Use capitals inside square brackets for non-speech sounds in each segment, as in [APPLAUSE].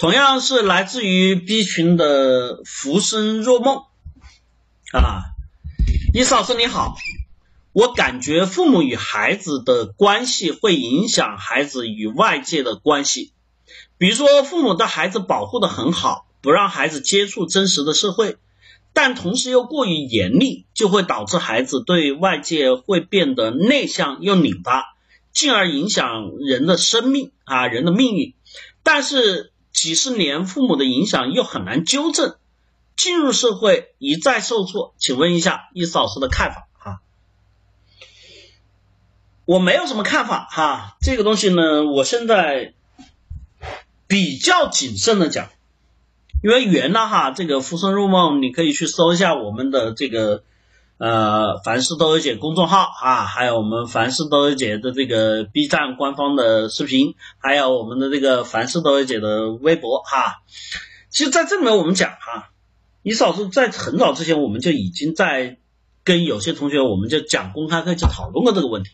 同样是来自于 B 群的浮生若梦啊，伊斯老师你好，我感觉父母与孩子的关系会影响孩子与外界的关系，比如说父母的孩子保护的很好，不让孩子接触真实的社会，但同时又过于严厉，就会导致孩子对外界会变得内向又拧巴，进而影响人的生命啊人的命运，但是。几十年父母的影响又很难纠正，进入社会一再受挫，请问一下伊斯老师的看法哈？我没有什么看法哈，这个东西呢，我现在比较谨慎的讲，因为圆了哈，这个浮生若梦，你可以去搜一下我们的这个。呃，凡事都有姐公众号啊，还有我们凡事都有姐的这个 B 站官方的视频，还有我们的这个凡事都有姐的微博哈。其实，在这里面我们讲哈，李老师在很早之前我们就已经在跟有些同学，我们就讲公开课就讨论过这个问题。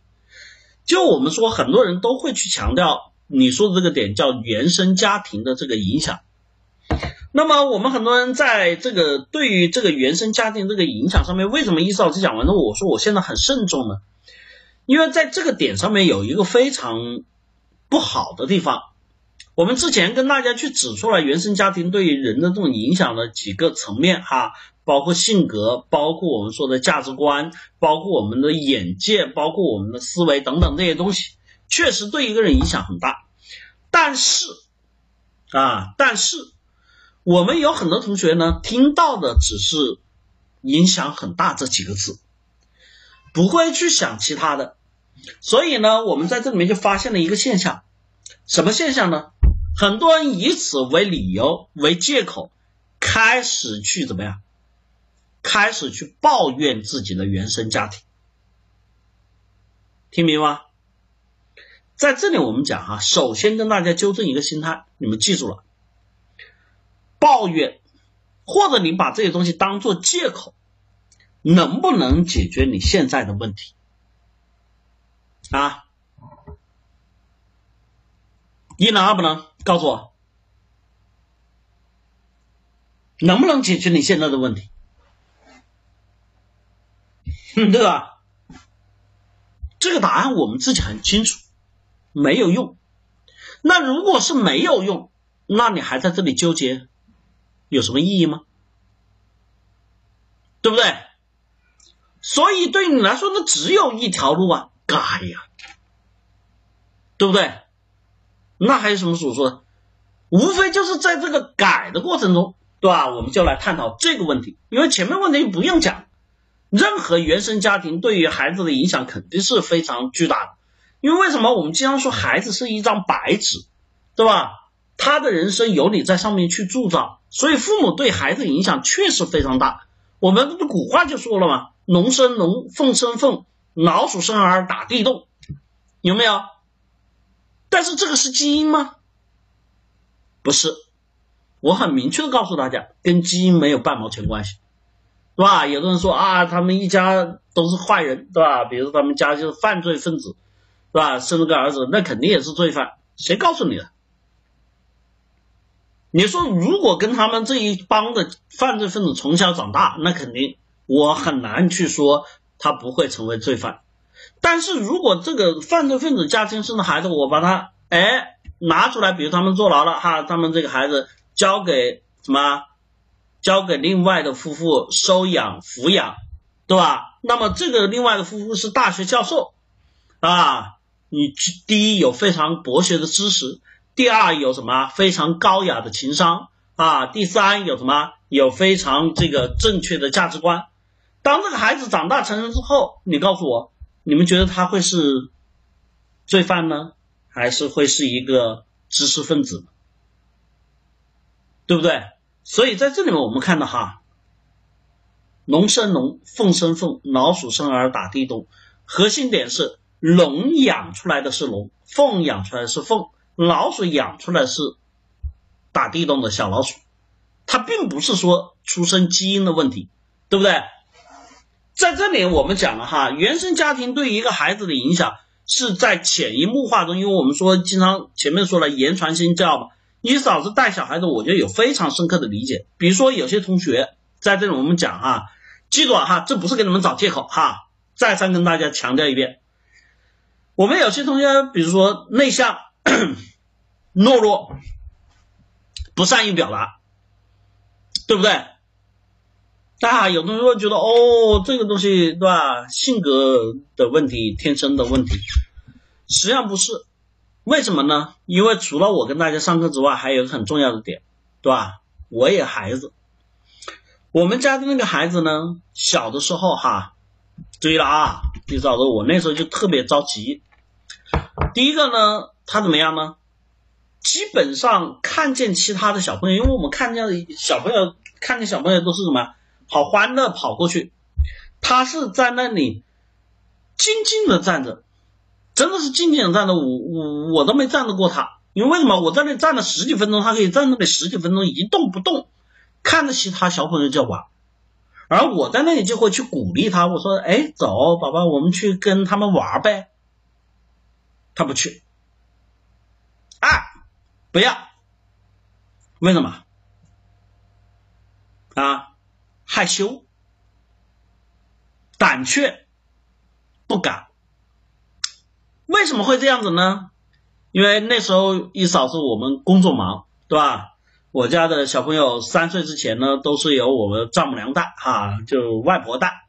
就我们说，很多人都会去强调你说的这个点，叫原生家庭的这个影响。那么我们很多人在这个对于这个原生家庭这个影响上面，为什么伊斯老师讲完之后，我说我现在很慎重呢？因为在这个点上面有一个非常不好的地方。我们之前跟大家去指出了原生家庭对于人的这种影响的几个层面哈，包括性格，包括我们说的价值观，包括我们的眼界，包括我们的思维等等这些东西，确实对一个人影响很大。但是啊，但是。我们有很多同学呢，听到的只是影响很大这几个字，不会去想其他的。所以呢，我们在这里面就发现了一个现象，什么现象呢？很多人以此为理由、为借口，开始去怎么样？开始去抱怨自己的原生家庭。听明白吗？在这里我们讲哈，首先跟大家纠正一个心态，你们记住了。抱怨，或者你把这些东西当做借口，能不能解决你现在的问题？啊，一能二不能？告诉我，能不能解决你现在的问题？[LAUGHS] 对吧？这个答案我们自己很清楚，没有用。那如果是没有用，那你还在这里纠结？有什么意义吗？对不对？所以对你来说，那只有一条路啊，改呀，对不对？那还有什么所说的？无非就是在这个改的过程中，对吧？我们就来探讨这个问题。因为前面问题不用讲，任何原生家庭对于孩子的影响肯定是非常巨大的。因为为什么我们经常说孩子是一张白纸，对吧？他的人生由你在上面去铸造，所以父母对孩子影响确实非常大。我们的古话就说了嘛，“龙生龙，凤生凤，老鼠生儿打地洞”，有没有？但是这个是基因吗？不是，我很明确的告诉大家，跟基因没有半毛钱关系，是吧？有的人说啊，他们一家都是坏人，对吧？比如说他们家就是犯罪分子，对吧？生了个儿子，那肯定也是罪犯，谁告诉你的？你说，如果跟他们这一帮的犯罪分子从小长大，那肯定我很难去说他不会成为罪犯。但是如果这个犯罪分子家庭生的孩子，我把他哎拿出来，比如他们坐牢了哈，他们这个孩子交给什么？交给另外的夫妇收养抚养，对吧？那么这个另外的夫妇是大学教授啊，你第一有非常博学的知识。第二有什么非常高雅的情商啊？第三有什么有非常这个正确的价值观？当这个孩子长大成人之后，你告诉我，你们觉得他会是罪犯呢，还是会是一个知识分子？对不对？所以在这里面我们看到哈，龙生龙，凤生凤，老鼠生儿打地洞。核心点是龙养出来的是龙，凤养出来的是凤。老鼠养出来是打地洞的小老鼠，它并不是说出生基因的问题，对不对？在这里我们讲了哈，原生家庭对一个孩子的影响是在潜移默化中，因为我们说经常前面说了言传身教嘛，你嫂子带小孩子，我觉得有非常深刻的理解。比如说有些同学在这里我们讲哈，记住哈，这不是给你们找借口哈，再三跟大家强调一遍。我们有些同学，比如说内向、[CLEARS THROAT] 懦弱、不善于表达，对不对？啊，有同学会觉得哦，这个东西对吧？性格的问题，天生的问题，实际上不是。为什么呢？因为除了我跟大家上课之外，还有一个很重要的点，对吧？我也孩子，我们家的那个孩子呢，小的时候哈，注意了啊，你晓得我那时候就特别着急。第一个呢，他怎么样呢？基本上看见其他的小朋友，因为我们看见小朋友，看见小朋友都是什么，好欢乐跑过去，他是在那里静静的站着。真的是静静的站着，我我我都没站得过他，因为为什么？我在那站了十几分钟，他可以站那里十几分钟一动不动，看着其他小朋友在玩，而我在那里就会去鼓励他，我说：“哎，走，宝宝，我们去跟他们玩呗。”他不去，啊，不要，为什么？啊，害羞，胆怯，不敢。为什么会这样子呢？因为那时候一嫂子我们工作忙，对吧？我家的小朋友三岁之前呢，都是由我们丈母娘带，哈，就外婆带，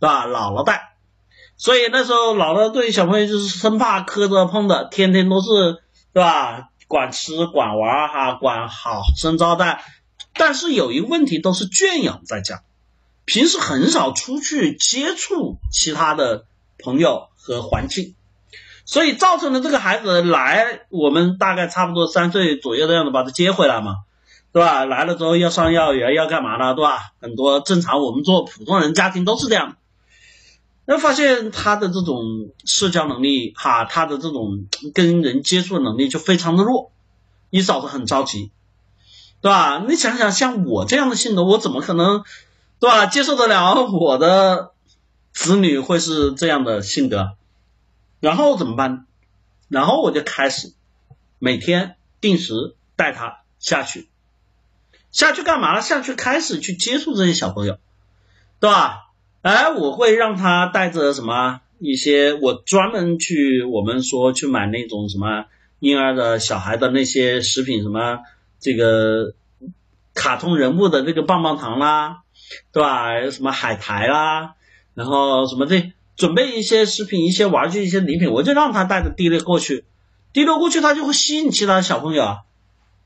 对吧？姥姥带，所以那时候姥姥对小朋友就是生怕磕着碰的，天天都是，对吧？管吃管玩，哈，管好生招待。但是有一个问题，都是圈养在家，平时很少出去接触其他的朋友和环境。所以造成了这个孩子来，我们大概差不多三岁左右的样子把他接回来嘛，对吧？来了之后要上幼儿园要干嘛呢，对吧？很多正常我们做普通人家庭都是这样，那发现他的这种社交能力哈，他的这种跟人接触的能力就非常的弱，你嫂子很着急，对吧？你想想像我这样的性格，我怎么可能，对吧？接受得了我的子女会是这样的性格？然后怎么办？然后我就开始每天定时带他下去，下去干嘛了？下去开始去接触这些小朋友，对吧？哎，我会让他带着什么一些，我专门去我们说去买那种什么婴儿的小孩的那些食品，什么这个卡通人物的这个棒棒糖啦，对吧？什么海苔啦，然后什么这。准备一些食品、一些玩具、一些礼品，我就让他带着滴溜过去，滴溜过去，他就会吸引其他小朋友，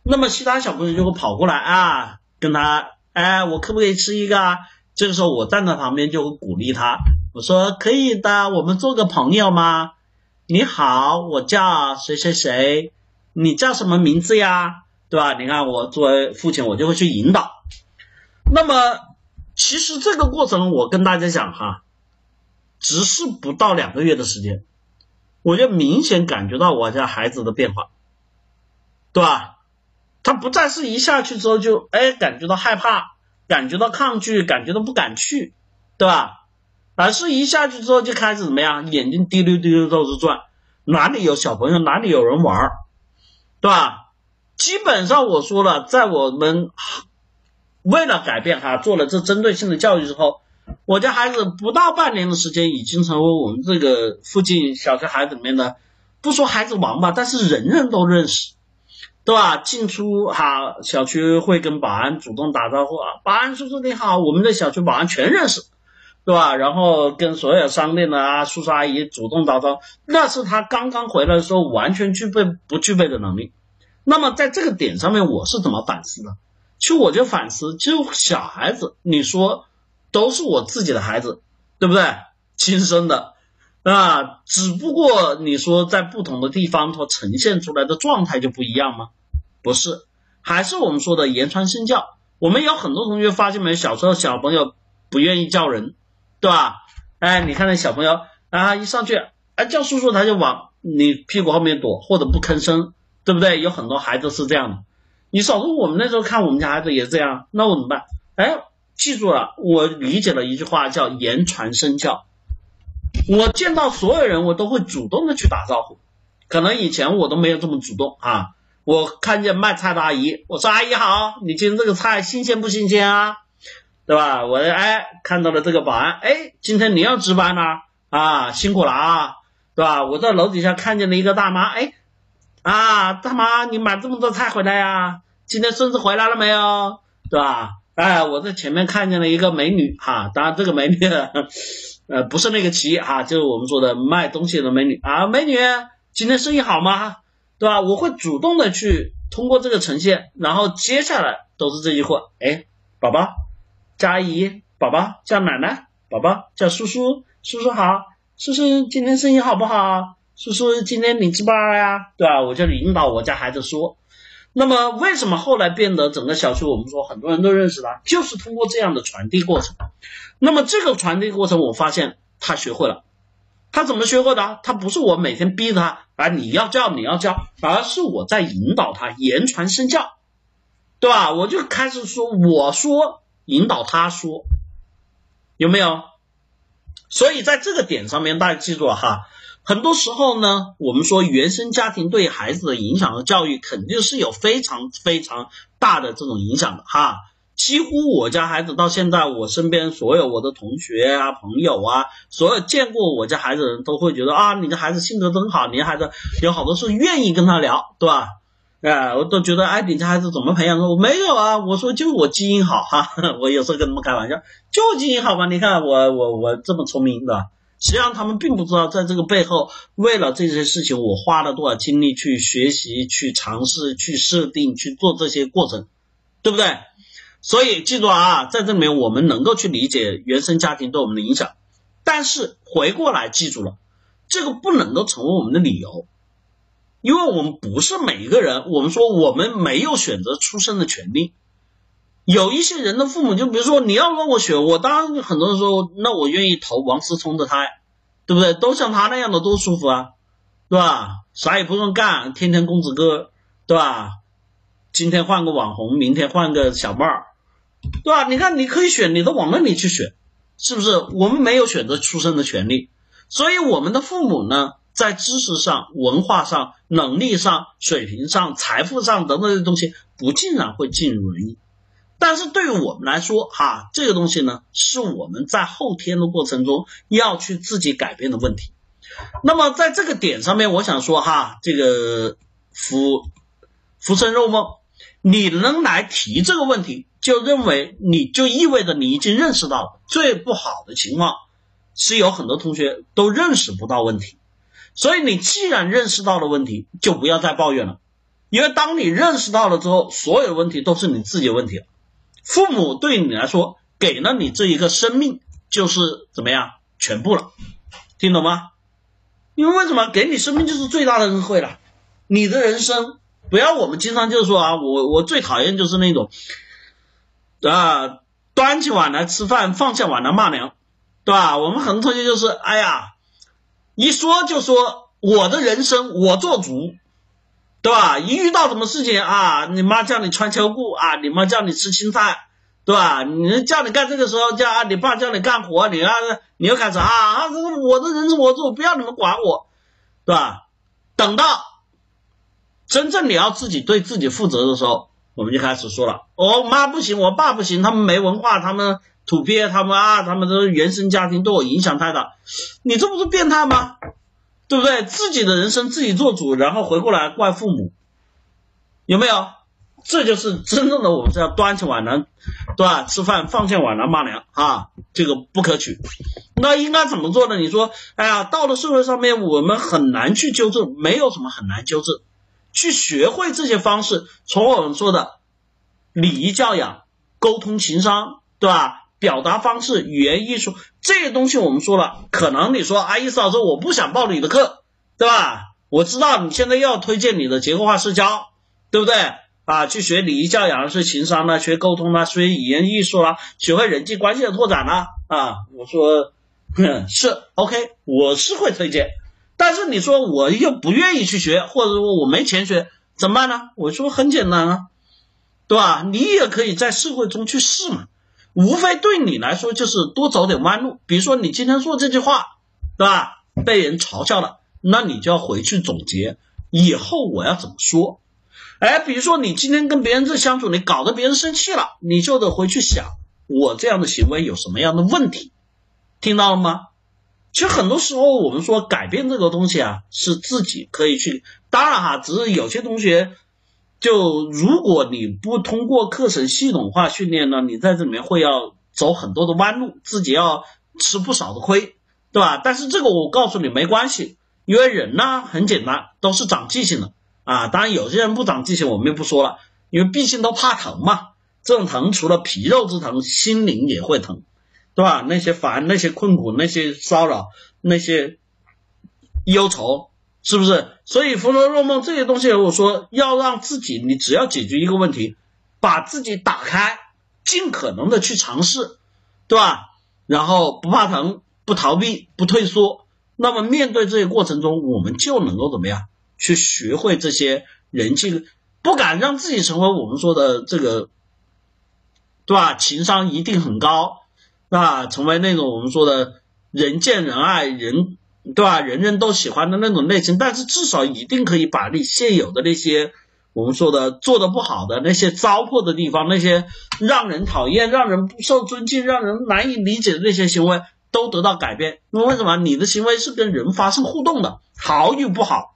那么其他小朋友就会跑过来啊，跟他，哎，我可不可以吃一个？啊？这个时候我站在旁边就会鼓励他，我说可以的，我们做个朋友吗？你好，我叫谁谁谁，你叫什么名字呀？对吧？你看我作为父亲，我就会去引导。那么其实这个过程，我跟大家讲哈。只是不到两个月的时间，我就明显感觉到我家孩子的变化，对吧？他不再是一下去之后就哎感觉到害怕，感觉到抗拒，感觉到不敢去，对吧？而是一下去之后就开始怎么样，眼睛滴溜滴溜到处转，哪里有小朋友哪里有人玩，对吧？基本上我说了，在我们为了改变哈，做了这针对性的教育之后。我家孩子不到半年的时间，已经成为我们这个附近小学孩子里面的，不说孩子王吧，但是人人都认识，对吧？进出哈小区会跟保安主动打招呼啊，保安叔叔你好，我们的小区保安全认识，对吧？然后跟所有商店的啊叔叔阿姨主动打招呼，那是他刚刚回来的时候完全具备不具备的能力。那么在这个点上面，我是怎么反思的？其实我就反思，就小孩子，你说。都是我自己的孩子，对不对？亲生的啊，只不过你说在不同的地方，它呈现出来的状态就不一样吗？不是，还是我们说的言传身教。我们有很多同学发现没，小时候小朋友不愿意叫人，对吧？哎，你看那小朋友啊，一上去哎叫叔叔，他就往你屁股后面躲，或者不吭声，对不对？有很多孩子是这样的。你少说我们那时候看我们家孩子也是这样，那我怎么办？哎。记住了，我理解了一句话叫言传身教。我见到所有人，我都会主动的去打招呼。可能以前我都没有这么主动啊。我看见卖菜的阿姨，我说阿姨好，你今天这个菜新鲜不新鲜啊？对吧？我哎看到了这个保安，哎，今天你要值班呢啊，辛苦了啊，对吧？我在楼底下看见了一个大妈，哎啊，大妈你买这么多菜回来呀？今天孙子回来了没有？对吧？哎，我在前面看见了一个美女哈，当然这个美女 [LAUGHS] 呃不是那个齐哈，就是我们说的卖东西的美女啊，美女今天生意好吗？对吧？我会主动的去通过这个呈现，然后接下来都是这句话，哎，宝宝叫阿姨，宝宝叫奶奶，宝宝叫叔叔，叔叔好，叔叔今天生意好不好？叔叔今天你值班了呀？对吧？我就引导我家孩子说，那么为什么后来变得整个小区我们说很多人都认识他，就是通过这样的传递过程。那么这个传递过程，我发现他学会了。他怎么学会的？他不是我每天逼他啊，你要教你要教，而是我在引导他，言传身教，对吧？我就开始说，我说引导他说，有没有？所以在这个点上面，大家记住了哈。很多时候呢，我们说原生家庭对孩子的影响和教育，肯定是有非常非常大的这种影响的哈。几乎我家孩子到现在，我身边所有我的同学啊、朋友啊，所有见过我家孩子的人都会觉得啊，你的孩子性格真好，你的孩子有好多事愿意跟他聊，对吧？哎，我都觉得哎，你家孩子怎么培养的？我没有啊，我说就我基因好哈，我有时候跟他们开玩笑，就基因好吧？你看我我我这么聪明，对吧？实际上他们并不知道，在这个背后，为了这些事情，我花了多少精力去学习、去尝试、去设定、去做这些过程，对不对？所以记住啊，在这里面我们能够去理解原生家庭对我们的影响，但是回过来记住了，这个不能够成为我们的理由，因为我们不是每一个人，我们说我们没有选择出生的权利。有一些人的父母，就比如说你要让我选，我当然很多人说，那我愿意投王思聪的胎，对不对？都像他那样的多舒服啊，对吧？啥也不用干，天天公子哥，对吧？今天换个网红，明天换个小妹儿，对吧？你看，你可以选，你都往那里去选，是不是？我们没有选择出生的权利，所以我们的父母呢，在知识上、文化上、能力上、水平上、财富上等等这些东西，不尽然会尽如人意。但是对于我们来说，哈，这个东西呢，是我们在后天的过程中要去自己改变的问题。那么在这个点上面，我想说，哈，这个浮浮生若梦。你能来提这个问题，就认为你就意味着你已经认识到了最不好的情况是有很多同学都认识不到问题，所以你既然认识到了问题，就不要再抱怨了，因为当你认识到了之后，所有问题都是你自己的问题了。父母对你来说给了你这一个生命，就是怎么样全部了，听懂吗？因为为什么给你生命就是最大的恩惠了，你的人生。不要，我们经常就是说啊，我我最讨厌就是那种啊，端起碗来吃饭，放下碗来骂娘，对吧？我们很多同学就是，哎呀，一说就说我的人生我做主，对吧？一遇到什么事情啊，你妈叫你穿秋裤啊，你妈叫你吃青菜，对吧？你叫你干这个时候叫啊，你爸叫你干活，你啊，你又开始啊啊，我的人生我做，不要你们管我，对吧？等到。真正你要自己对自己负责的时候，我们就开始说了，我妈不行，我爸不行，他们没文化，他们土鳖，他们啊，他们的原生家庭对我影响太大，你这不是变态吗？对不对？自己的人生自己做主，然后回过来怪父母，有没有？这就是真正的我们是要端起碗来，对吧？吃饭放下碗来骂娘啊，这个不可取。那应该怎么做呢？你说，哎呀，到了社会上面，我们很难去纠正，没有什么很难纠正。去学会这些方式，从我们说的礼仪教养、沟通情商，对吧？表达方式、语言艺术这些东西，我们说了，可能你说啊，意思老师，我不想报你的课，对吧？我知道你现在要推荐你的结构化社交，对不对？啊，去学礼仪教养学情商呢，学沟通啦，学语言艺术啦，学会人际关系的拓展啦，啊，我说 [LAUGHS] 是 OK，我是会推荐。但是你说我又不愿意去学，或者说我没钱学，怎么办呢？我说很简单啊，对吧？你也可以在社会中去试嘛，无非对你来说就是多走点弯路。比如说你今天说这句话，对吧？被人嘲笑了，那你就要回去总结以后我要怎么说。哎，比如说你今天跟别人这相处，你搞得别人生气了，你就得回去想，我这样的行为有什么样的问题？听到了吗？其实很多时候我们说改变这个东西啊，是自己可以去。当然哈，只是有些同学，就如果你不通过课程系统化训练呢，你在这里面会要走很多的弯路，自己要吃不少的亏，对吧？但是这个我告诉你没关系，因为人呢很简单，都是长记性的。啊，当然有些人不长记性，我们就不说了，因为毕竟都怕疼嘛。这种疼除了皮肉之疼，心灵也会疼，对吧？那些烦、那些困苦、那些骚扰、那些忧愁，是不是？所以浮生若梦这些东西，我说要让自己，你只要解决一个问题，把自己打开，尽可能的去尝试，对吧？然后不怕疼，不逃避，不退缩，那么面对这些过程中，我们就能够怎么样？去学会这些人际，不敢让自己成为我们说的这个，对吧？情商一定很高，啊，成为那种我们说的人见人爱，人对吧？人人都喜欢的那种类型。但是至少一定可以把你现有的那些我们说的做的不好的那些糟粕的地方，那些让人讨厌、让人不受尊敬、让人难以理解的那些行为，都得到改变。因为为什么？你的行为是跟人发生互动的，好与不好。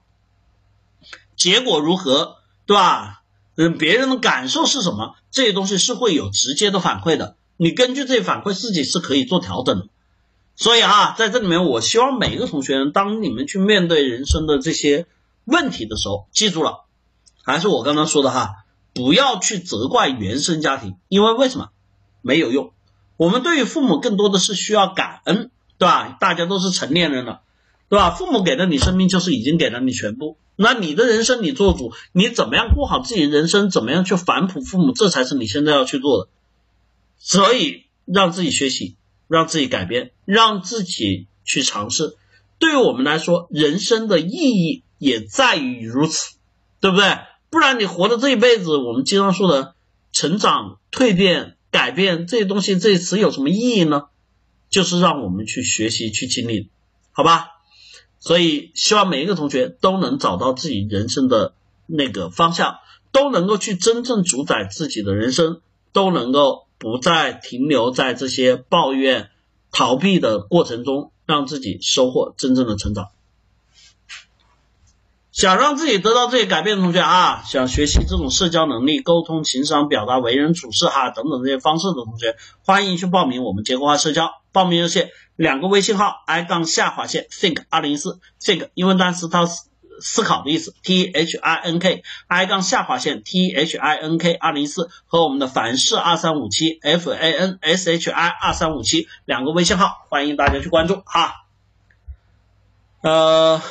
结果如何，对吧？嗯，别人的感受是什么？这些东西是会有直接的反馈的。你根据这些反馈，自己是可以做调整的。所以啊，在这里面，我希望每一个同学，当你们去面对人生的这些问题的时候，记住了，还是我刚刚说的哈，不要去责怪原生家庭，因为为什么？没有用。我们对于父母更多的是需要感恩，对吧？大家都是成年人了。对吧？父母给了你生命，就是已经给了你全部。那你的人生你做主，你怎么样过好自己的人生？怎么样去反哺父母？这才是你现在要去做的。所以让自己学习，让自己改变，让自己去尝试。对于我们来说，人生的意义也在于如此，对不对？不然你活的这一辈子，我们经常说的成长、蜕变、改变这些东西，这些词有什么意义呢？就是让我们去学习、去经历，好吧？所以，希望每一个同学都能找到自己人生的那个方向，都能够去真正主宰自己的人生，都能够不再停留在这些抱怨、逃避的过程中，让自己收获真正的成长。想让自己得到这些改变的同学啊，想学习这种社交能力、沟通、情商、表达、为人处事哈等等这些方式的同学，欢迎去报名我们结构化社交。报名热线两个微信号：i 杠下划线 think 二零一四 think 英文单词它思思考的意思，t h i n k i 杠下划线。T h i n k 二零一四和我们的凡事二三五七 f a n s h i 二三五七两个微信号，欢迎大家去关注。哈。呃。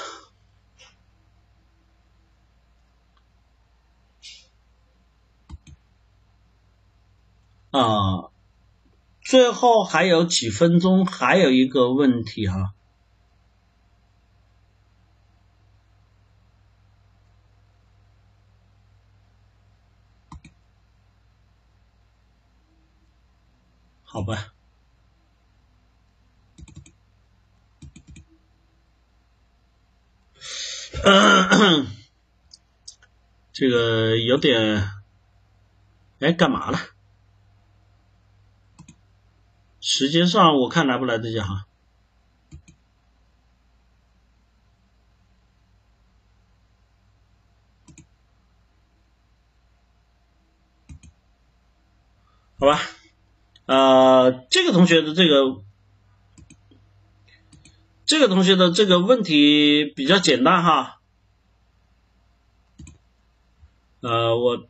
啊，最后还有几分钟，还有一个问题哈，好吧，[COUGHS] 这个有点，哎，干嘛了？时间上我看来不来得及哈，好吧，呃，这个同学的这个这个同学的这个问题比较简单哈，呃，我